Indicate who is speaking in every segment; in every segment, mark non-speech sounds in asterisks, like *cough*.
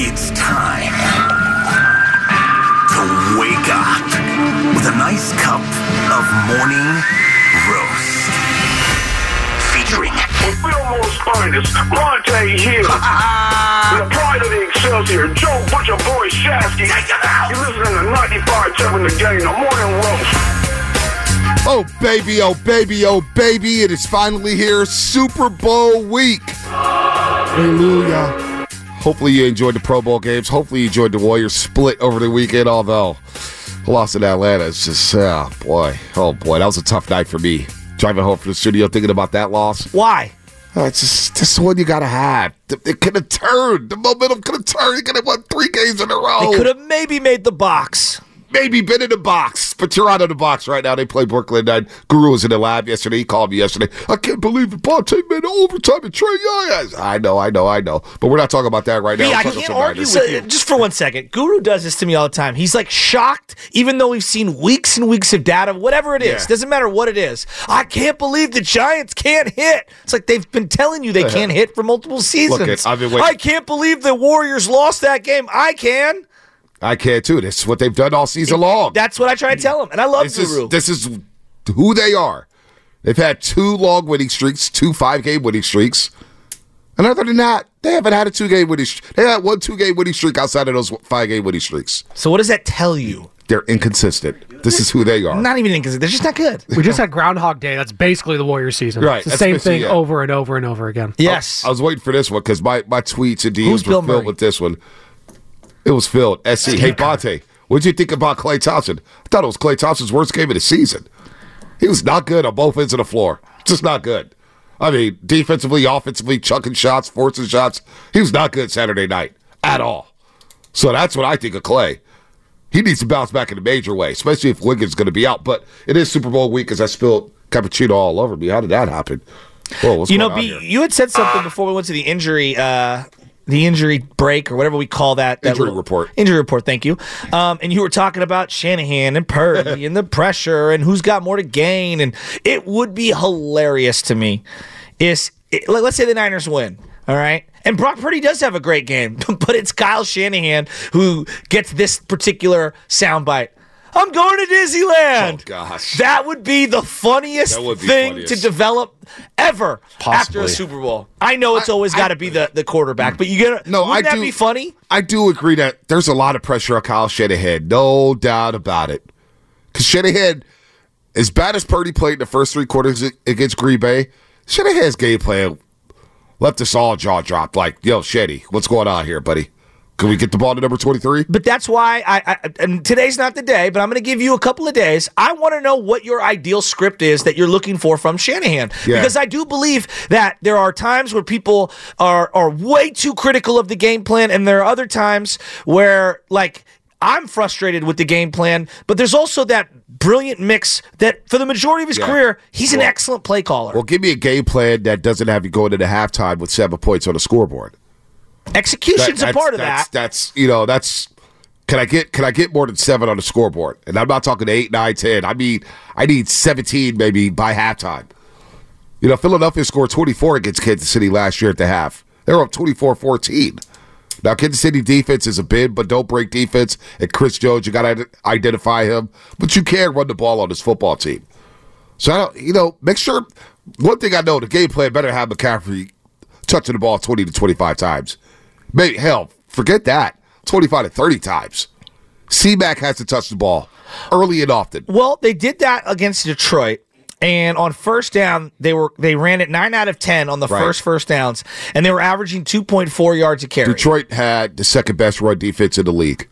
Speaker 1: It's time to wake up with a nice cup of morning roast. Featuring
Speaker 2: Fillmore's finest, Bonta Hill. *laughs* the pride of the Excelsior, Joe Butcher Boy Shasky. You're listening to 95.7 The Game, the morning roast.
Speaker 3: Oh, baby, oh, baby, oh, baby. It is finally here. Super Bowl week. Hallelujah. Hopefully, you enjoyed the Pro Bowl games. Hopefully, you enjoyed the Warriors split over the weekend, although lost in Atlanta. It's just, oh, boy. Oh, boy. That was a tough night for me. Driving home from the studio thinking about that loss.
Speaker 4: Why?
Speaker 3: Oh, it's just this one you got to have. It could have turned. The momentum could have turned. You could have won three games in a row.
Speaker 4: They could have maybe made the box.
Speaker 3: Maybe been in the box, but you're out of the box right now. They play Brooklyn Nine. Guru was in the lab yesterday. He called me yesterday. I can't believe it. Bonta made an overtime and Trae Young. I know, I know, I know. But we're not talking about that right now.
Speaker 4: Me, I can't argue with you. Just for one second, Guru does this to me all the time. He's like shocked, even though we've seen weeks and weeks of data, whatever it is.
Speaker 3: Yeah.
Speaker 4: Doesn't matter what it is. I can't believe the Giants can't hit. It's like they've been telling you they uh-huh. can't hit for multiple seasons.
Speaker 3: it, I've been waiting-
Speaker 4: I can't believe the Warriors lost that game. I can.
Speaker 3: I can't too. This is what they've done all season long.
Speaker 4: That's what I try to tell them, and I love
Speaker 3: this
Speaker 4: Guru.
Speaker 3: is this is who they are. They've had two long winning streaks, two five game winning streaks. And other than that, they haven't had a two game winning streak. They had one two game winning streak outside of those five game winning streaks.
Speaker 4: so what does that tell you?
Speaker 3: They're inconsistent. This is who they are.
Speaker 4: Not even inconsistent. they're just not good.
Speaker 5: We just had Groundhog Day. That's basically the Warriors season.
Speaker 3: Right,
Speaker 5: It's the
Speaker 3: that's
Speaker 5: same thing
Speaker 3: it.
Speaker 5: over and over and over again.
Speaker 4: Yes.
Speaker 3: I was waiting for this one because my, my tweets and
Speaker 4: Who's
Speaker 3: DMs
Speaker 4: Bill
Speaker 3: were filled
Speaker 4: Murray?
Speaker 3: with this one. It was filled. SC. Hey, Bonta, what did you think about Klay Thompson? I thought it was Klay Thompson's worst game of the season. He was not good on both ends of the floor. Just not good. I mean, defensively, offensively, chucking shots, forcing shots. He was not good Saturday night at all. So that's what I think of Klay. He needs to bounce back in a major way, especially if Wiggins is going to be out. But it is Super Bowl week because I spilled cappuccino all over me. How did that happen? Whoa, what's
Speaker 4: you know,
Speaker 3: on
Speaker 4: B,
Speaker 3: here?
Speaker 4: you had said something before we went to the injury, uh, the injury break or whatever we call that. that
Speaker 3: Injury
Speaker 4: little-
Speaker 3: report.
Speaker 4: Injury report. Thank you. Um, and you were talking about Shanahan and Purdy *laughs* and the pressure and who's got more to gain. And it would be hilarious to me is it, let- let's say the Niners win. All right. And Brock Purdy does have a great game, *laughs* but it's Kyle Shanahan who gets this particular soundbite. I'm going to Disneyland.
Speaker 3: Oh, gosh.
Speaker 4: That would be the funniest
Speaker 3: be
Speaker 4: thing
Speaker 3: funniest.
Speaker 4: to develop ever after a Super Bowl. I know it's always got to be the, the quarterback, but you get
Speaker 3: No,
Speaker 4: wouldn't
Speaker 3: I
Speaker 4: that
Speaker 3: do-
Speaker 4: be funny?
Speaker 3: I do agree that there's a lot of pressure on Kyle Shanahan, no doubt about it. Because Shanahan, as bad as Purdy played in the first three quarters against Green Bay, Shanahan's game plan left us all jaw dropped. Like, yo, Shetty, what's going on here, buddy? Can we get the ball to number 23?
Speaker 4: But that's why I, I and today's not the day, but I'm going to give you a couple of days. I want to know what your ideal script is that you're looking for from Shanahan,
Speaker 3: Yeah.
Speaker 4: because I do believe that there are times where people are are way too critical of the game plan, and there are other times where like. I'm frustrated with the game plan, but there's also that brilliant mix that for the majority of his
Speaker 3: Yeah.
Speaker 4: career, he's an excellent play caller.
Speaker 3: Well, give me a game plan that doesn't have you going into halftime with seven points on the scoreboard.
Speaker 4: Execution's
Speaker 3: That-
Speaker 4: a part of
Speaker 3: that's,
Speaker 4: that.
Speaker 3: That's you know that's can I get can I get more than seven on the scoreboard? And I'm not talking eight, nine, ten. I mean I need seventeen maybe by halftime. You know, Philadelphia scored 24 against Kansas City last year at the half. They were up 24-14. Now Kansas City defense is a bid, but don't break defense. And Chris Jones, you got to identify him, but you can run the ball on this football team. So I don't, you know, make sure. One thing I know, the game plan better have McCaffrey touching the ball 20 to 25 times. Maybe hell, forget that. 25 to 30 times. C-Mac has to touch the ball early and often.
Speaker 4: Well, they did that against Detroit. And on first down, they were they ran it nine out of ten on the
Speaker 3: Right.
Speaker 4: first first downs, and they were averaging two point four yards a carry.
Speaker 3: Detroit had the second best run defense in the league,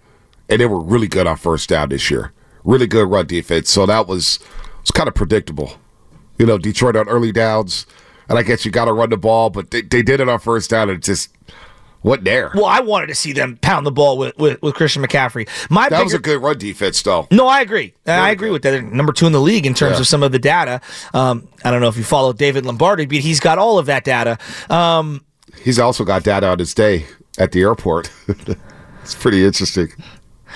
Speaker 3: and they were really good on first down this year. Really good run defense. So that was was kind of predictable. You know, Detroit on early downs, and I guess you got to run the ball, but they, they did it on first down, and it just wasn't there.
Speaker 4: Well, I wanted to see them pound the ball with, with, with Christian McCaffrey. My
Speaker 3: that
Speaker 4: bigger,
Speaker 3: was a good run defense, though.
Speaker 4: No, I agree. I agree with that. They're number two in the league in terms
Speaker 3: Yeah.
Speaker 4: of some of the data. Um, I don't know if you follow David Lombardi, but he's got all of that data. Um,
Speaker 3: He's also got data on his day at the airport. *laughs* it's pretty interesting.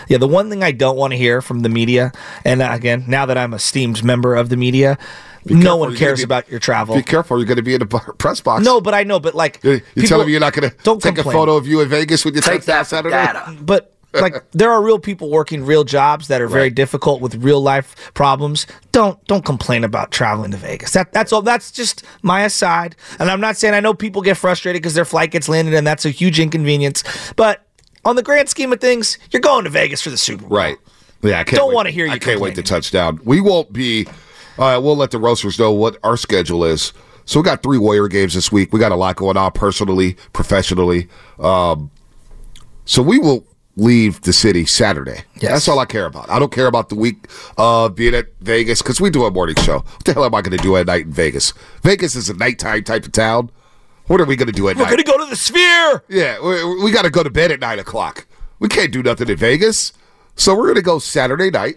Speaker 4: yeah, the one thing I don't want to hear from the media, and again, now that I'm a steamed member of the media, no one cares
Speaker 3: be-
Speaker 4: about your travel.
Speaker 3: Be careful, you're going to be in a press box.
Speaker 4: No, but I know, but like,
Speaker 3: You
Speaker 4: people-
Speaker 3: telling me you're not going to
Speaker 4: don't
Speaker 3: take
Speaker 4: complain.
Speaker 3: a photo of you in Vegas with your
Speaker 1: Take that for
Speaker 3: Saturday?
Speaker 1: data.
Speaker 4: but *laughs* like there are real people working real jobs that are very difficult with real life problems. Don't don't complain about traveling to Vegas. That that's all. That's just my aside. And I'm not saying I know people get frustrated because their flight gets landed and that's a huge inconvenience. But on the grand scheme of things, you're going to Vegas for the Super Bowl.
Speaker 3: Right. Yeah, I can't
Speaker 4: Don't wanna hear you
Speaker 3: I can't wait to
Speaker 4: complaining.
Speaker 3: touch down. We won't be. Uh, we'll let the roasters know what our schedule is. So we got three Warrior games this week. We got a lot going on personally, professionally. Um, so we will leave the city Saturday.
Speaker 4: Yes.
Speaker 3: That's all I care about. I don't care about the week of being at Vegas because we do a morning show. What the hell am I going to do at night in Vegas? Vegas is a nighttime type of town. What are we going to do at night?
Speaker 4: We're gonna go to the Sphere.
Speaker 3: Yeah, we, we got to go to bed at nine o'clock. We can't do nothing in Vegas, so we're gonna go Saturday night.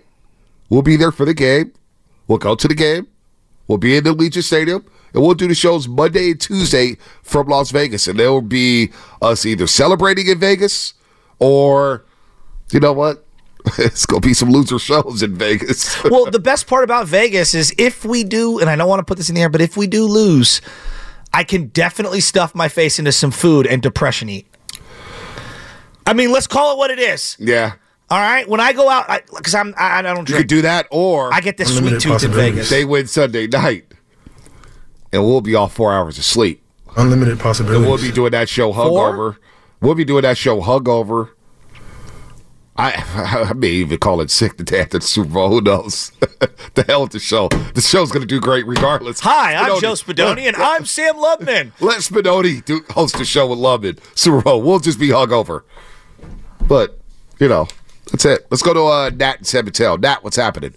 Speaker 3: We'll be there for the game. We'll go to the game. We'll be in the Allegiant Stadium, and we'll do the shows Monday and Tuesday from Las Vegas, and there will be us either celebrating in Vegas or, you know what, *laughs* it's gonna be some loser shows in Vegas. *laughs*
Speaker 4: well, the best part about Vegas is if we do, and I don't want to put this in the air, but if we do lose, I can definitely stuff my face into some food and depression eat. I mean, let's call it what it is.
Speaker 3: yeah,
Speaker 4: All right. When I go out, because I'm I, I don't
Speaker 3: you
Speaker 4: drink.
Speaker 3: could do that, or
Speaker 4: I get this sweet
Speaker 6: Unlimited
Speaker 4: tooth in. Vegas.
Speaker 3: they win Sunday night, and we'll be all four hours of sleep.
Speaker 6: Unlimited
Speaker 3: And we'll be doing that show hungover. We'll be doing that show hungover. I *laughs* I may even call it sick the day after the Super Bowl. Who knows? *laughs* the hell with the show. The show's going to do great regardless.
Speaker 4: Hi, I'm Joe Spadoni, and I'm Sam Lubman. *laughs*
Speaker 3: Let Spinoni do, host the show with Lubman. Super Bowl. We'll just be hungover. But, you know, that's it. Let's go to uh, Nat and San Mateo. Nat, what's happening?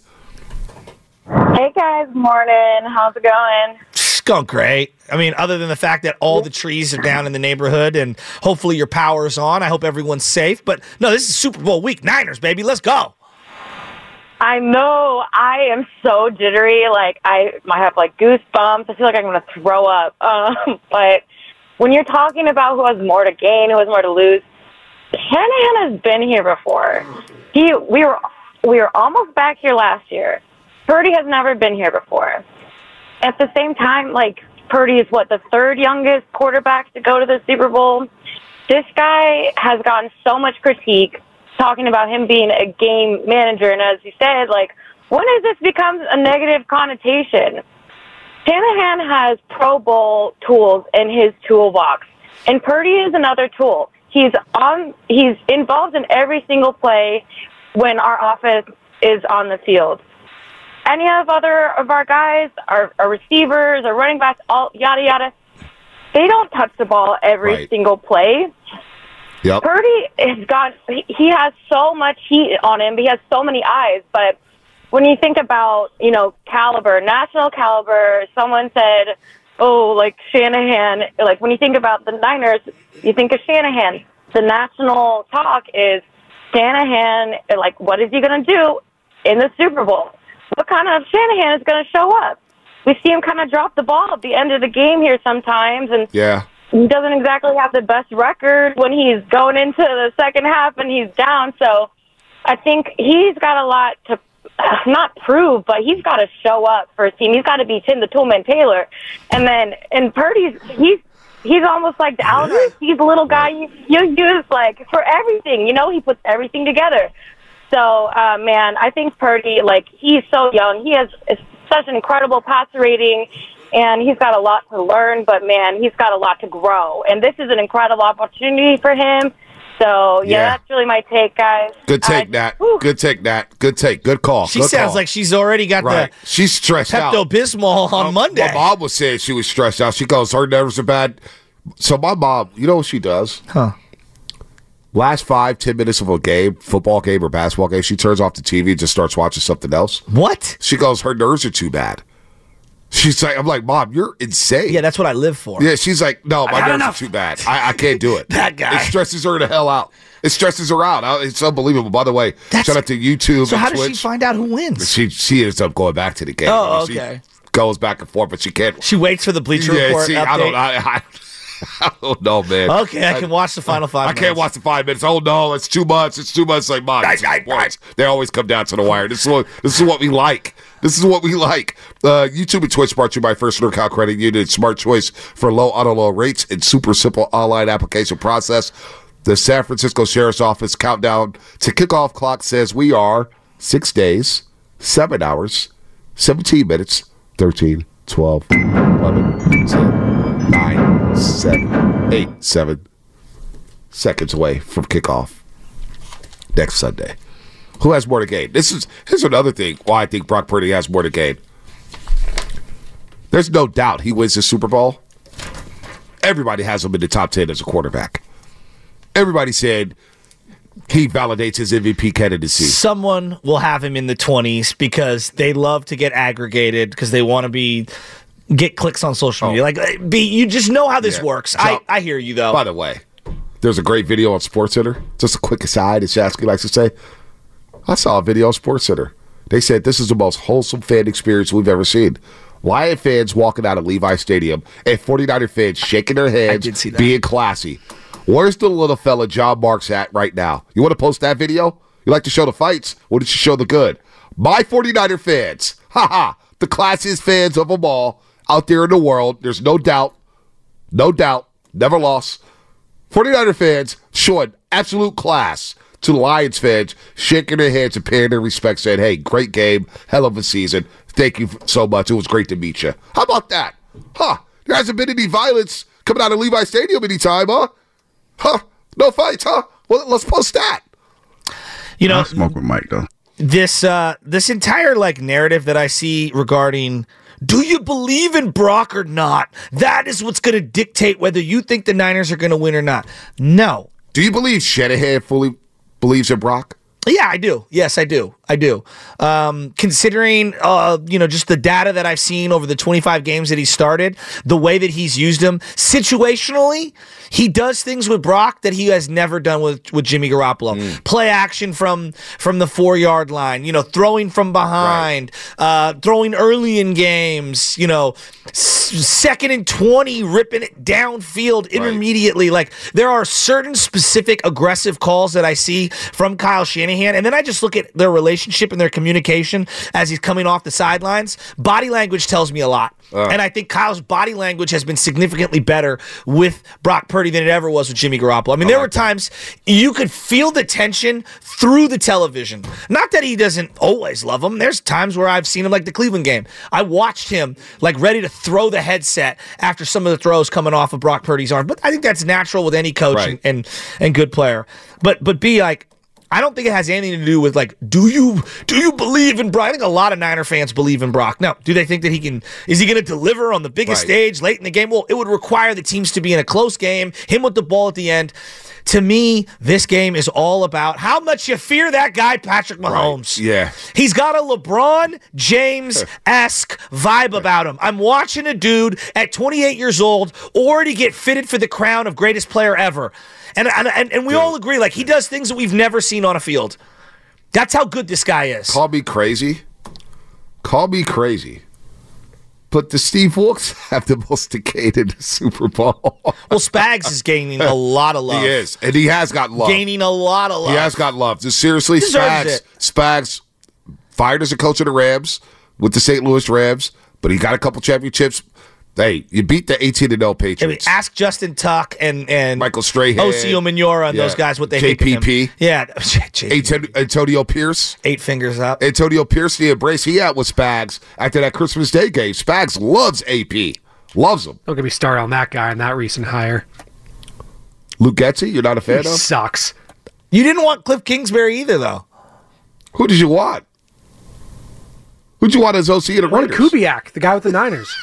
Speaker 7: Hey guys, morning. How's it going?
Speaker 4: It's going great. I mean, other than the fact that all the trees are down in the neighborhood and hopefully your power's on. I hope everyone's safe. But no, this is Super Bowl week. Niners, baby. Let's go.
Speaker 7: I know I am so jittery. Like I might have like goosebumps. I feel like I'm gonna throw up. *laughs* Um, but when you're talking about who has more to gain, who has more to lose, Shanahan has been here before. He we were we were almost back here last year. Purdy has never been here before. At the same time, like Purdy is what the third youngest quarterback to go to the Super Bowl. This guy has gotten so much critique talking about him being a game manager, and as you said, like when has this become a negative connotation? Shanahan has Pro Bowl tools in his toolbox, and Purdy is another tool. He's on. He's involved in every single play when our offense is on the field. Any of other of our guys, our, our receivers, our running backs, all yada yada, they don't touch the ball every
Speaker 3: Right.
Speaker 7: single play.
Speaker 3: Yep.
Speaker 7: Purdy has got he he has so much heat on him. He has so many eyes, but when you think about, you know, caliber, national caliber, someone said, "Oh, like Shanahan." Like when you think about the Niners, you think of Shanahan. The national talk is Shanahan. Like, what is he going to do in the Super Bowl? What kind of Shanahan is going to show up? We see him kind of drop the ball at the end of the game here sometimes, and
Speaker 3: Yeah.
Speaker 7: he doesn't exactly have the best record when he's going into the second half and he's down. So I think he's got a lot to *coughs* not prove, but he's got to show up for his team. He's got to be Tim the Toolman Taylor, and then and Purdy's he's he's almost like the Alvarez. He's a little guy you you use like for everything. You know, he puts everything together. So, uh, man, I think Purdy, like, he's so young. He has such an incredible passer rating, and he's got a lot to learn, but, man, he's got a lot to grow. And this is an incredible opportunity for him. So yeah,
Speaker 3: Yeah.
Speaker 7: that's really my take, guys.
Speaker 3: Good take,
Speaker 7: Uh,
Speaker 3: Nat.
Speaker 7: whew.
Speaker 3: Good take, Nat. Good take. Good call.
Speaker 4: She
Speaker 3: Good
Speaker 4: sounds
Speaker 3: call.
Speaker 4: like she's already got
Speaker 3: right. She's stressed
Speaker 4: the
Speaker 3: out.
Speaker 4: Pepto Bismol on
Speaker 3: Um,
Speaker 4: Monday.
Speaker 3: My mom was saying she was stressed out. She goes, her nerves are bad. So my mom, you know what she does?
Speaker 4: Huh.
Speaker 3: Last five, ten minutes of a game, football game or basketball game, she turns off the TV and just starts watching something else.
Speaker 4: What?
Speaker 3: She goes, her nerves are too bad. She's like, I'm like, Mom, you're insane.
Speaker 4: Yeah, that's what I live for.
Speaker 3: Yeah, she's like, no, my nerves
Speaker 4: enough.
Speaker 3: are too bad. I, I can't do it. *laughs*
Speaker 4: That guy.
Speaker 3: It stresses her the hell out. It stresses her out. It's unbelievable. By the way,
Speaker 4: That's-
Speaker 3: shout out to YouTube
Speaker 4: So how does she find out who wins?
Speaker 3: She she ends up going back to the game.
Speaker 4: Oh,
Speaker 3: mean, she
Speaker 4: okay.
Speaker 3: goes back and forth, but she can't.
Speaker 4: She waits for the Bleacher
Speaker 3: yeah,
Speaker 4: Report
Speaker 3: see,
Speaker 4: update.
Speaker 3: I don't. I, I, *laughs* I don't know, man.
Speaker 4: okay, I can watch the final five.
Speaker 3: I can't watch the five minutes. Oh no, it's too much. It's too much. Like mom, it's sports. They always come down to the wire. This is what this is what we like. This is what we like. Uh, YouTube and Twitch brought to you by First Account Credit Union. Smart choice for low auto loan rates and super simple online application process. The San Francisco Sheriff's Office countdown to kickoff clock says we are six days, seven hours, 17 minutes, 13, 12, 11, 10, 9, 7, 8, 7 seconds away from kickoff next Sunday. Who has more to gain? This is here's another thing why I think Brock Purdy has more to gain. There's no doubt he wins the Super Bowl. Everybody has him in the top ten as a quarterback. Everybody said he validates his MVP candidacy.
Speaker 4: Someone will have him in the 20s because they love to get aggregated because they want to be get clicks on social media. Like, uh, be you just know how this
Speaker 3: Yeah.
Speaker 4: works.
Speaker 3: So-
Speaker 4: I, I hear you though.
Speaker 3: By the way, there's a great video on SportsCenter. Just a quick aside, as Shasky likes to say. I saw a video on SportsCenter. They said this is the most wholesome fan experience we've ever seen. Lion fans walking out of Levi Stadium and 49er fans shaking their hands,
Speaker 4: did see that.
Speaker 3: being classy. Where's the little fella John Marks at right now? You want to post that video? You like to show the fights? Or did you show the good? My 49er fans, *laughs* haha, the classiest fans of them all out there in the world. There's no doubt, no doubt, never lost. 49er fans showing absolute class to the Lions fans, shaking their hands and paying their respects, saying, hey, great game, hell of a season. Thank you so much. It was great to meet you. How about that? Huh? There hasn't been any violence coming out of Levi Stadium anytime, huh? Huh? No fights, huh? Well, let's post that.
Speaker 4: you know,
Speaker 6: I smoke with Mike though.
Speaker 4: this uh this entire like narrative that I see regarding do you believe in Brock or not? That is what's going to dictate whether you think the Niners are going to win or not. No.
Speaker 3: Do you believe Shanahan fully believes in Brock?
Speaker 4: Yeah, I do. Yes, I do. I do. Um, considering, uh, you know, just the data that I've seen over the 25 games that he started, the way that he's used them situationally, he does things with Brock that he has never done with, with Jimmy Garoppolo.
Speaker 3: Mm.
Speaker 4: Play action from from the four yard line, you know, throwing from behind, uh, throwing early in games, you know, s- second and 20, ripping it downfield intermediately. Like there are certain specific aggressive calls that I see from Kyle Shanahan. And then I just look at their relationship and their communication as he's coming off the sidelines. Body language tells me a lot. And I think Kyle's body language has been significantly better with Brock Purdy than it ever was with Jimmy Garoppolo. I mean, there oh, were times you could feel the tension through the television. Not that he doesn't always love him. There's times where I've seen him like the Cleveland game. I watched him like ready to throw the headset after some of the throws coming off of Brock Purdy's arm. But I think that's natural with any coach
Speaker 3: Right.
Speaker 4: and, and and good player. But but be like I don't think it has anything to do with like, do you do you believe in Brock? I think a lot of Niner fans believe in Brock. Now, do they think that he can? Is he going to deliver on the biggest
Speaker 3: Right.
Speaker 4: stage late in the game? Well, it would require the teams to be in a close game, him with the ball at the end. To me, this game is all about how much you fear that guy, Patrick Mahomes.
Speaker 3: Yeah.
Speaker 4: He's got a LeBron James esque *laughs* vibe about him. I'm watching a dude at 28 years old already get fitted for the crown of greatest player ever. And, and, and, we all agree, like, he does things that we've never seen on a field. That's how good this guy is.
Speaker 3: Call me crazy. Call me crazy. But the Steve Wilks *laughs* have the most decayed Super Bowl.
Speaker 4: Well, Spags is gaining a *laughs* lot of love.
Speaker 3: He is, and he has got love.
Speaker 4: Gaining a lot of love.
Speaker 3: He has got love. Just seriously, Spags,
Speaker 4: it.
Speaker 3: Spags fired as a coach of the Rams with the St. Louis Rams, but he got a couple championships. Hey, you beat the 18 and 0
Speaker 4: I mean,
Speaker 3: Patriots.
Speaker 4: ask Justin Tuck and and
Speaker 3: Michael Strahan.
Speaker 4: Osi Umenyiora and
Speaker 3: Yeah.
Speaker 4: those guys what they think him.
Speaker 3: JPP.
Speaker 4: Yeah, *laughs* JPP.
Speaker 3: Anton- Antonio Pierce.
Speaker 4: eight fingers up.
Speaker 3: Antonio Pierce, the embrace he had with Spags after that Christmas Day game. Spags loves AP. Loves him.
Speaker 5: Don't get me started on that guy and that recent hire.
Speaker 3: Luke Getsy, you're not a fan
Speaker 5: He
Speaker 3: of?
Speaker 5: sucks.
Speaker 4: You didn't want Cliff Kingsbury either, though.
Speaker 3: Who did you want? Who'd you want as OC of the
Speaker 5: What
Speaker 3: Raiders?
Speaker 5: Kubiak, the guy with the Niners.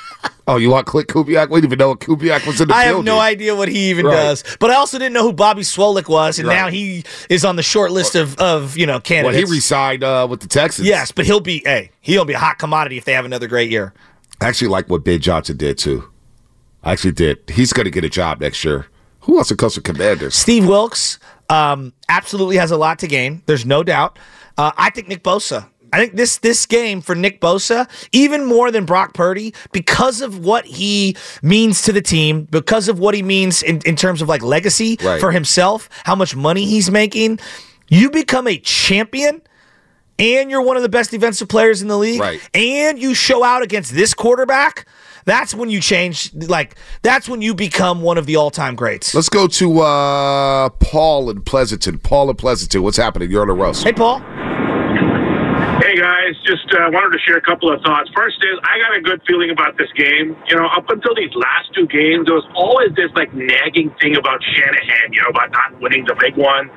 Speaker 3: Oh, you want Klint Kubiak? We didn't even know what Kubiak was in the
Speaker 4: I have no idea what he even
Speaker 3: Right.
Speaker 4: does, but I also didn't know who Bobby Slowik was, and
Speaker 3: Right.
Speaker 4: now he is on the short list of, of you know candidates.
Speaker 3: Well, he resigned uh, with the Texans.
Speaker 4: yes, but he'll be hey, he'll be a hot commodity if they have another great year.
Speaker 3: I actually like what Ben Johnson did too. I actually did. He's going to get a job next year. Who else comes to Commanders?
Speaker 4: Steve Wilks um, absolutely has a lot to gain. There's no doubt. Uh, I think Nick Bosa. I think this this game for Nick Bosa, even more than Brock Purdy, because of what he means to the team, because of what he means in, in terms of like legacy
Speaker 3: Right.
Speaker 4: for himself, how much money he's making. You become a champion and you're one of the best defensive players in the league,
Speaker 3: Right.
Speaker 4: and you show out against this quarterback, that's when you change. Like that's when you become one of the all-time greats.
Speaker 3: Let's go to uh, Paul in Pleasanton. Paul in Pleasanton. What's happening? You're on the roast.
Speaker 4: Hey, Paul.
Speaker 2: Hey guys, just uh, wanted to share a couple of thoughts. First is I got a good feeling about this game. You know, up until these last two games, there was always this like nagging thing about Shanahan. You know, about not winning the big one.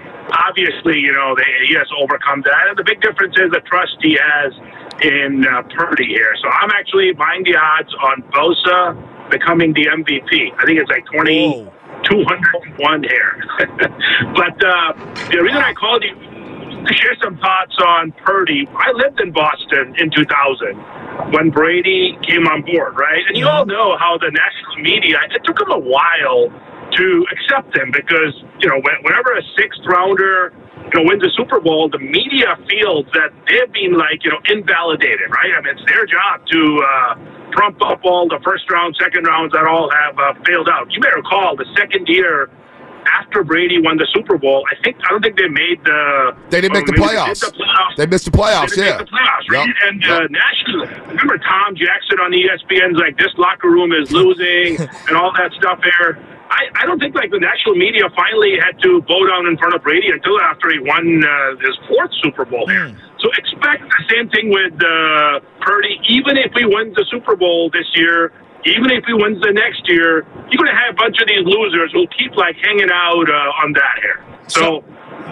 Speaker 2: Obviously, you know, they, he has overcome that, and the big difference is the trust he has in uh, Purdy here. So I'm actually buying the odds on Bosa becoming the MVP. I think it's like twenty. 201 here. *laughs* but uh, the reason I called you to share some thoughts on Purdy. I lived in Boston in 2000 when Brady came on board, right? And you all know how the national media, it took them a while to accept him because, you know, whenever a sixth rounder, you know, wins a Super Bowl, the media feels that they've been like, you know, invalidated, right? I mean, it's their job to uh, trump up all the first round, second rounds that all have uh, failed out. You may recall the second year after Brady won the Super Bowl, I think I don't think they made the
Speaker 3: They didn't make the playoffs.
Speaker 2: They, the playoffs.
Speaker 3: They missed the playoffs,
Speaker 2: They
Speaker 3: yeah.
Speaker 2: the playoffs, right?
Speaker 3: Yep,
Speaker 2: And uh,
Speaker 3: yep.
Speaker 2: nationally, remember Tom Jackson on ESPN's like this locker room is losing *laughs* and all that stuff there. I, I don't think like the national media finally had to bow down in front of Brady until after he won uh, his fourth Super Bowl here. So expect the same thing with uh, Purdy. Even if he wins the Super Bowl this year, even if he wins the next year, you're going to have a bunch of these losers who'll keep like hanging out uh, on that here. So,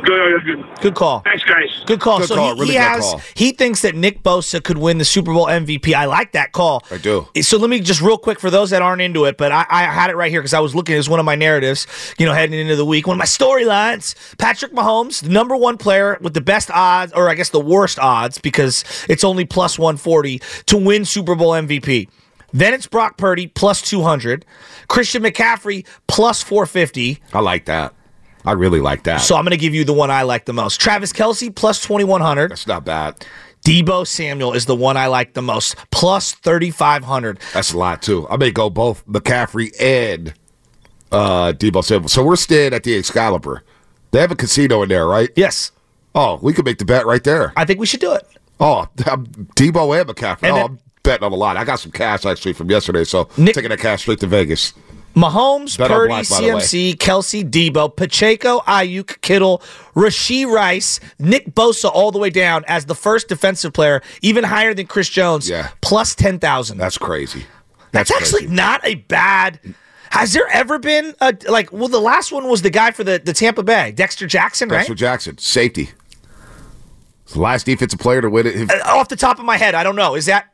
Speaker 2: good, good.
Speaker 4: Good call.
Speaker 2: Thanks, guys.
Speaker 4: Good call.
Speaker 3: Good
Speaker 4: so
Speaker 3: call,
Speaker 4: he,
Speaker 3: really
Speaker 4: he
Speaker 3: good
Speaker 4: has
Speaker 3: call.
Speaker 4: he thinks that Nick Bosa could win the Super Bowl MVP. I like that call.
Speaker 3: I do.
Speaker 4: So let me just real quick for those that aren't into it, but I, I had it right here because I was looking as one of my narratives, you know, heading into the week. One of my storylines: Patrick Mahomes, the number one player with the best odds, or I guess the worst odds, because it's only plus one forty to win Super Bowl MVP. Then it's Brock Purdy plus two hundred, Christian McCaffrey plus four fifty.
Speaker 3: I like that. I really like that.
Speaker 4: So I'm going to give you the one I like the most. Travis Kelce plus 2100.
Speaker 3: That's not bad.
Speaker 4: Deebo Samuel is the one I like the most, plus 3,500.
Speaker 3: That's a lot too. I may go both McCaffrey and uh, Deebo Samuel. So we're staying at the Excalibur. They have a casino in there, right?
Speaker 4: Yes,
Speaker 3: Oh, we could make the bet right there.
Speaker 4: I think we should do it.
Speaker 3: Oh, *laughs* I'm Deebo and McCaffrey.
Speaker 4: And
Speaker 3: oh, I'm betting on a lot. I got some cash actually from yesterday, so
Speaker 4: Nick-
Speaker 3: taking that cash straight to Vegas.
Speaker 4: Mahomes,
Speaker 3: Bet
Speaker 4: Purdy,
Speaker 3: black, by the way.
Speaker 4: CMC, Kelce, Deebo, Pacheco, Aiyuk, Kittle, Rashee Rice, Nick Bosa, all the way down as the first defensive player, even higher than Chris Jones,
Speaker 3: Yeah.
Speaker 4: plus 10,000.
Speaker 3: That's crazy.
Speaker 4: That's, actually
Speaker 3: crazy.
Speaker 4: not a bad. Has there ever been a like? Well, the last one was the guy for the, the Tampa Bay, Dexter Jackson, right?
Speaker 3: Dexter Jackson, safety. It's the last defensive player to win it.
Speaker 4: Uh, off the top of my head, I don't know. Is that?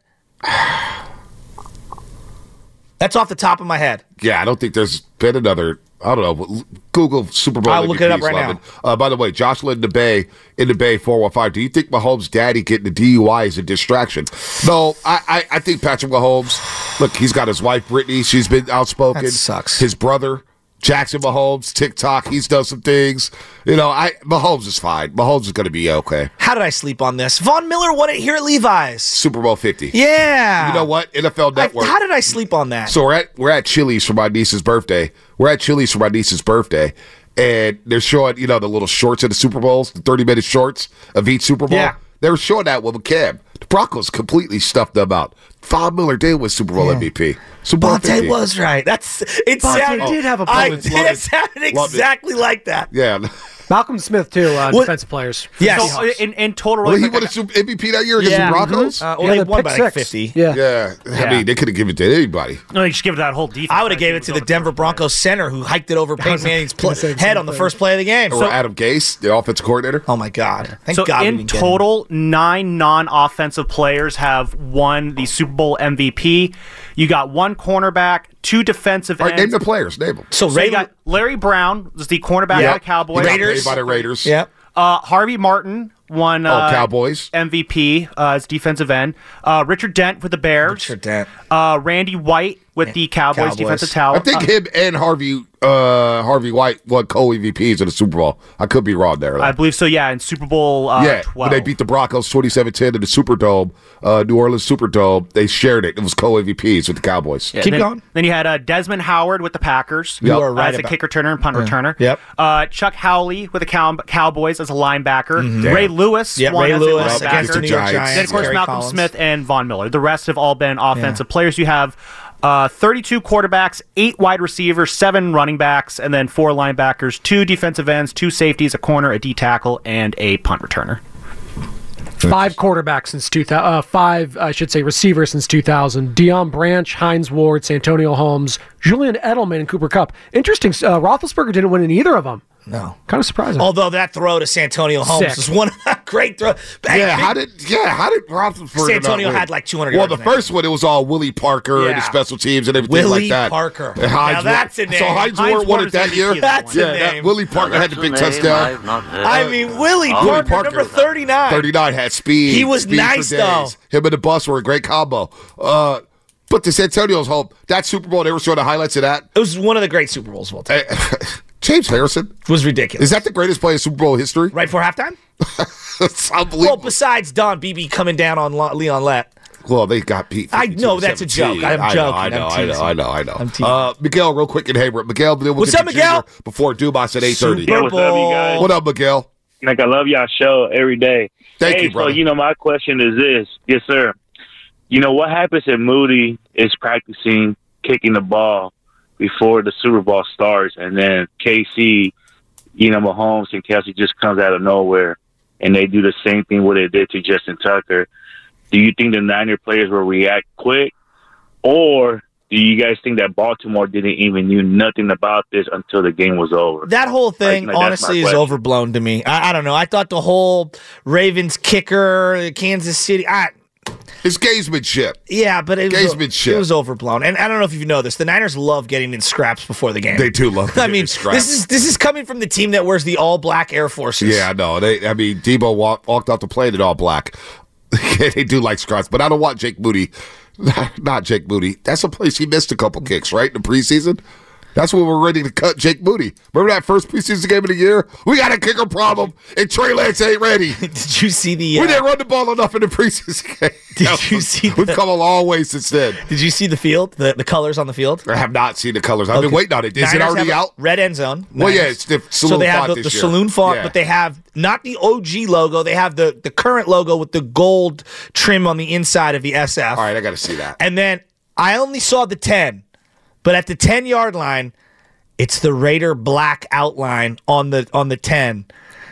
Speaker 4: That's off the top of my head.
Speaker 3: Yeah, I don't think there's been another. I don't know. Google Super Bowl.
Speaker 4: I'll look it up right
Speaker 3: Levin.
Speaker 4: now.
Speaker 3: Uh, by the way, Joshua in the Bay in the Bay four one five. Do you think Mahomes' daddy getting the DUI is a distraction? No, I, I I think Patrick Mahomes. Look, he's got his wife Brittany. She's been outspoken.
Speaker 4: That sucks.
Speaker 3: His brother Jackson Mahomes, TikTok. He's done some things. You know, I Mahomes is fine. Mahomes is going to be okay.
Speaker 4: How did I sleep on this? Von Miller won it here at Levi's.
Speaker 3: Super Bowl fifty.
Speaker 4: Yeah.
Speaker 3: You know what? NFL
Speaker 4: I-
Speaker 3: Network.
Speaker 4: how did I sleep on that?
Speaker 3: So we're at we're at Chili's for my niece's birthday. We're at Chili's for my niece's birthday, and they're showing you know the little shorts of the Super Bowls, the thirty minute shorts of each Super Bowl.
Speaker 4: Yeah.
Speaker 3: They were showing that with a cab. The Broncos completely stuffed them out. Von Miller did win Super Bowl MVP. Super Bowl
Speaker 4: Bonta
Speaker 3: 50.
Speaker 4: was right. That's it.
Speaker 5: Bonta
Speaker 4: sounded,
Speaker 5: did have a. point.
Speaker 4: did. It
Speaker 3: it.
Speaker 4: sounded
Speaker 3: Love it.
Speaker 4: exactly like that.
Speaker 3: Yeah.
Speaker 5: Malcolm Smith too. Uh,
Speaker 4: What-
Speaker 5: defensive players.
Speaker 4: Yes.
Speaker 6: So, in, in total,
Speaker 3: Well,
Speaker 6: really
Speaker 3: he
Speaker 6: quick,
Speaker 3: won a Super MVP that year against
Speaker 6: Yeah,
Speaker 3: the Broncos.
Speaker 4: Uh, well,
Speaker 5: Yeah,
Speaker 4: they
Speaker 5: the
Speaker 4: won by like 50.
Speaker 5: Yeah.
Speaker 3: Yeah, I mean they could have given it to anybody.
Speaker 6: no, you just give it to that whole defense.
Speaker 4: I would have
Speaker 6: think
Speaker 4: gave it to the Denver
Speaker 6: top.
Speaker 4: Broncos center who hiked it over Peyton Manning's *laughs*
Speaker 5: gonna
Speaker 4: pl- head
Speaker 5: same
Speaker 4: on the first play of the game.
Speaker 3: Or Adam Gase, the offensive coordinator.
Speaker 4: oh my God! Thank
Speaker 6: So
Speaker 4: God
Speaker 6: in
Speaker 4: didn't get him.
Speaker 6: total, nine non-offensive players have won the Super Bowl MVP. You got one cornerback, two defensive
Speaker 3: All right, name
Speaker 6: ends.
Speaker 3: the players. Name them.
Speaker 4: So,
Speaker 6: so
Speaker 4: Ray
Speaker 6: got Larry Brown, was the cornerback
Speaker 4: Yeah.
Speaker 6: of the Cowboys.
Speaker 4: Raiders.
Speaker 3: by the Raiders.
Speaker 4: yeah.
Speaker 6: Uh, Harvey Martin won
Speaker 3: Oh,
Speaker 6: uh,
Speaker 3: Cowboys.
Speaker 6: MVP uh, as defensive end. Uh, Richard Dent with the Bears.
Speaker 4: Richard Dent.
Speaker 6: Uh, Randy White with the Cowboys,
Speaker 4: Cowboys.
Speaker 6: defensive
Speaker 3: I
Speaker 6: talent.
Speaker 3: think
Speaker 6: Uh,
Speaker 3: him and Harvey uh, Harvey White won co EVPs in the Super Bowl. I could be wrong there. though.
Speaker 6: I believe so. Yeah, in Super Bowl uh,
Speaker 3: yeah,
Speaker 6: 12.
Speaker 3: when they beat the Broncos 27-10 in the Superdome, uh, New Orleans Superdome, they shared it. It was co EVPs with the Cowboys.
Speaker 6: Yeah,
Speaker 4: Keep
Speaker 6: then,
Speaker 4: going.
Speaker 6: Then you had uh, Desmond Howard with the Packers.
Speaker 4: You are right
Speaker 6: as a
Speaker 4: about-
Speaker 6: kick returner and punt returner.
Speaker 4: Yep.
Speaker 6: Uh, Chuck Howley with the Cow- Cowboys as a linebacker. Ray Lewis
Speaker 4: Yeah,
Speaker 6: won
Speaker 4: Ray
Speaker 6: as
Speaker 4: Lewis
Speaker 6: a
Speaker 4: against the
Speaker 6: linebacker.
Speaker 4: New York
Speaker 3: Giants.
Speaker 4: Giants.
Speaker 6: Then of course
Speaker 4: Gary
Speaker 6: Malcolm
Speaker 4: Collins.
Speaker 6: Smith and Von Miller. The rest have all been offensive players. You have uh, 32 quarterbacks, eight wide receivers, seven running backs, and then four linebackers, two defensive ends, two safeties, a corner, a D tackle, and a punt returner.
Speaker 5: Five quarterbacks since 2000. Uh, five, I should say, receivers since 2000. Deion Branch, Hines Ward, Santonio Holmes, Julian Edelman, and Cooper Kupp. Interesting. Uh, Roethlisberger didn't win in either of them.
Speaker 4: No.
Speaker 5: Kind of surprising.
Speaker 4: Although that throw to Santonio Holmes
Speaker 5: Sick.
Speaker 4: was one great throw.
Speaker 3: Yeah, how did yeah, how did Roethlisberger
Speaker 4: Santonio
Speaker 3: not win?
Speaker 4: had like 200
Speaker 3: Well,
Speaker 4: yards
Speaker 3: the
Speaker 4: in that
Speaker 3: first one it was all Willie Parker and
Speaker 4: Yeah.
Speaker 3: the special teams and everything
Speaker 4: Willie
Speaker 3: like that.
Speaker 4: Parker.
Speaker 3: And Hines
Speaker 4: Now that's a name.
Speaker 3: So Hines,
Speaker 6: Hines
Speaker 3: Ward won it that year.
Speaker 6: that
Speaker 4: That's
Speaker 3: yeah,
Speaker 4: a
Speaker 3: that
Speaker 4: name.
Speaker 3: Willie Parker had the big touchdown.
Speaker 4: I mean, Willie
Speaker 3: Willie
Speaker 4: Parker,
Speaker 3: Parker.
Speaker 4: number 39.
Speaker 3: 39 had speed.
Speaker 4: He was
Speaker 3: speed
Speaker 4: nice, though.
Speaker 3: Him and the bus were a great combo. Uh, but to Antonio's hope, that Super Bowl, they were showing the highlights of that.
Speaker 4: It was one of the great Super Bowls of all time. *laughs*
Speaker 3: James Harrison.
Speaker 4: Was ridiculous.
Speaker 3: Is that the greatest play in Super Bowl history?
Speaker 4: right before halftime? *laughs*
Speaker 3: It's
Speaker 4: Well, besides Don Beebe coming down on Leon Lett.
Speaker 3: Well, they got beat.
Speaker 4: I know, that's a joke. I'm
Speaker 3: I
Speaker 4: joking.
Speaker 3: Know, I
Speaker 4: I'm
Speaker 3: know, I know,
Speaker 4: teasing.
Speaker 3: I know, I know.
Speaker 4: I'm teasing.
Speaker 3: Uh, Miguel, real quick in Hayward. Miguel, then we'll
Speaker 4: What's
Speaker 3: get
Speaker 4: up, Miguel?
Speaker 3: Before Dumas at eight thirty.
Speaker 4: Super
Speaker 2: Yeah, what's up, you
Speaker 4: Bowl.
Speaker 2: guys?
Speaker 3: What up, Miguel?
Speaker 2: Like I love y'all show every day.
Speaker 3: Thank
Speaker 2: hey,
Speaker 3: you, brother.
Speaker 2: So you know, my question is this, yes, sir. You know what happens if Moody is practicing kicking the ball before the Super Bowl starts, and then KC, you know, Mahomes and Kelce just comes out of nowhere, and they do the same thing what they did to Justin Tucker. Do you think the Niner players will react quick, or do you guys think that Baltimore didn't even knew nothing about this until the game was over?
Speaker 4: That whole thing,
Speaker 2: Like,
Speaker 4: honestly, is overblown to me. I, I don't know. I thought the whole Ravens kicker, Kansas City. I,
Speaker 3: It's gamesmanship.
Speaker 4: yeah, but it was, it was overblown. And I don't know if you know this. The Niners love getting in scraps before the game.
Speaker 3: They do love. *laughs*
Speaker 4: I mean, this is this is coming from the team that wears the all black Air Forces.
Speaker 3: Yeah, I know. They, I mean, Deebo walk, walked off the plane in all black. *laughs* they do like scraps, but I don't want Jake Moody. *laughs* Not Jake Moody. That's a place he missed a couple kicks, right? In the preseason. That's when we're ready to cut Jake Moody. Remember that first preseason game of the year? We got a kicker problem, and Trey Lance ain't ready. *laughs*
Speaker 4: Did you see the?
Speaker 3: We
Speaker 4: uh,
Speaker 3: didn't run the ball enough in the preseason *laughs* game.
Speaker 4: Did you see
Speaker 3: We've
Speaker 4: the-
Speaker 3: come a long way since then.
Speaker 4: Did you see the field? The the colors on the field.
Speaker 3: I have not seen the colors. I've been
Speaker 4: Okay.
Speaker 3: waiting on it. Is it already out?
Speaker 4: Red end zone.
Speaker 3: Well, yeah, it's the
Speaker 4: so they have
Speaker 3: font
Speaker 4: the, the saloon font,
Speaker 3: Yeah.
Speaker 4: but they have not the OG logo. They have the the current logo with the gold trim on the inside of the SF.
Speaker 3: All right, I got to see that.
Speaker 4: And then I only saw the 10, but at the 10 yard line, it's the Raider black outline on the on the 10.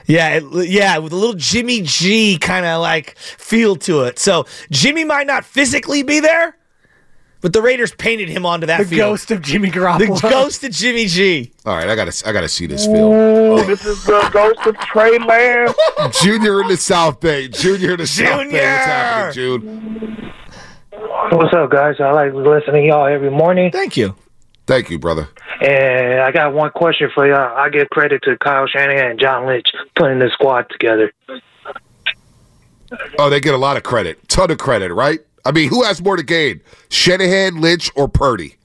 Speaker 4: Yeah, it, yeah, with a little Jimmy G kind of like feel to it. So Jimmy might not physically be there, but the Raiders painted him onto that
Speaker 5: the
Speaker 4: field.
Speaker 5: ghost of Jimmy Garoppolo.
Speaker 4: the ghost of Jimmy G.
Speaker 3: All right, I got to I got to see this film.
Speaker 2: This is the ghost of Trey Lance. *laughs*
Speaker 3: Junior in the South Bay. Junior in the South Bay. What's happening, Jude?
Speaker 8: What's up, guys? I like listening to y'all every morning.
Speaker 4: Thank you.
Speaker 3: Thank you, brother.
Speaker 8: And I got one question for y'all. I give credit to Kyle Shanahan and John Lynch putting this squad together.
Speaker 3: Oh, they get a lot of credit. Ton of credit, right? I mean, who has more to gain? Shanahan, Lynch, or Purdy?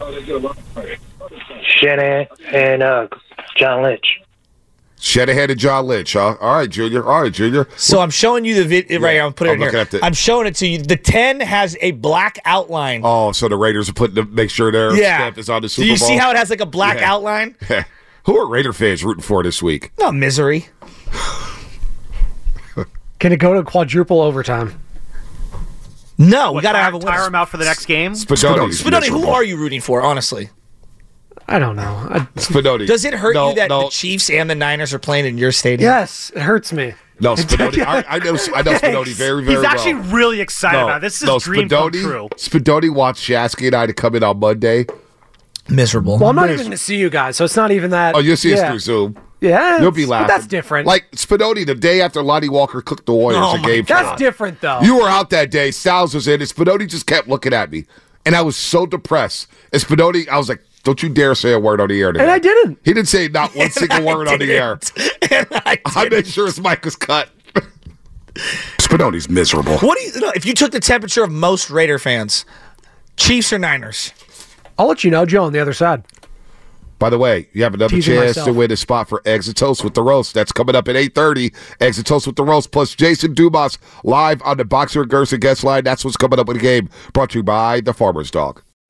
Speaker 3: Oh, they get a lot of credit.
Speaker 8: Shanahan and uh, John Lynch.
Speaker 3: Shanahan and John Lynch, huh? All right, Junior. All right, Junior.
Speaker 4: So I'm showing you the video right here. I'm putting
Speaker 3: I'm
Speaker 4: it
Speaker 3: looking
Speaker 4: here.
Speaker 3: the-
Speaker 4: I'm showing it to you. The 10 has a black outline.
Speaker 3: Oh, so the Raiders are putting to make sure their
Speaker 4: yeah.
Speaker 3: stamp is on the Super
Speaker 4: Do you
Speaker 3: Bowl.
Speaker 4: see how it has like a black
Speaker 3: Yeah.
Speaker 4: outline?
Speaker 3: who are Raider fans rooting for this week?
Speaker 4: No misery.
Speaker 5: Can it go to quadruple overtime?
Speaker 4: No, we
Speaker 6: What,
Speaker 4: got to have a winner.
Speaker 6: tire him out for the next game.
Speaker 3: Spadoni.
Speaker 4: Spadoni, who are you rooting for, honestly?
Speaker 5: I don't know. I,
Speaker 3: Spinoni.
Speaker 4: Does it hurt
Speaker 3: No,
Speaker 4: you that
Speaker 3: no.
Speaker 4: the Chiefs and the Niners are playing in your stadium?
Speaker 5: yes, it hurts me.
Speaker 3: No, Spinoni. I, I know. I know Spinoni very, very
Speaker 6: He's actually
Speaker 3: well.
Speaker 6: really excited about it. This is
Speaker 3: no,
Speaker 6: his dream come true.
Speaker 3: Spinoni wants Shasky and I to come in on Monday.
Speaker 4: Miserable.
Speaker 5: Well, I'm not even going to see you guys, so it's not even that.
Speaker 3: Oh, you'll see
Speaker 5: yeah.
Speaker 3: us through Zoom.
Speaker 5: Yeah,
Speaker 3: You'll be
Speaker 5: but
Speaker 3: laughing.
Speaker 5: that's different.
Speaker 3: Like Spinoni, the day after Lonnie Walker cooked the Warriors
Speaker 4: Oh
Speaker 3: a
Speaker 4: my
Speaker 3: game.
Speaker 4: God.
Speaker 5: that's different though.
Speaker 3: You were out that day. Styles was in, and Spinoni just kept looking at me, and I was so depressed. And Spinoni, I was like, "Don't you dare say a word on the air." Today.
Speaker 5: and I didn't.
Speaker 3: He didn't say not one *laughs* single
Speaker 4: I
Speaker 3: word on the air.
Speaker 4: didn't. *laughs* And I *laughs*
Speaker 3: I made sure his mic was cut. Spinoni's miserable.
Speaker 4: What do you no, if you took the temperature of most Raider fans, Chiefs or Niners?
Speaker 5: I'll let you know, Joe, on the other side.
Speaker 3: By the way, you have another
Speaker 5: Teasing
Speaker 3: chance to win a spot for Exit Toast with the Roast. That's coming up at 8.30. Exit Toast with the Roast plus Jason Dumas live on the Boxer and Gerson guest line. That's what's coming up with the game. Brought to you by the Farmer's Dog.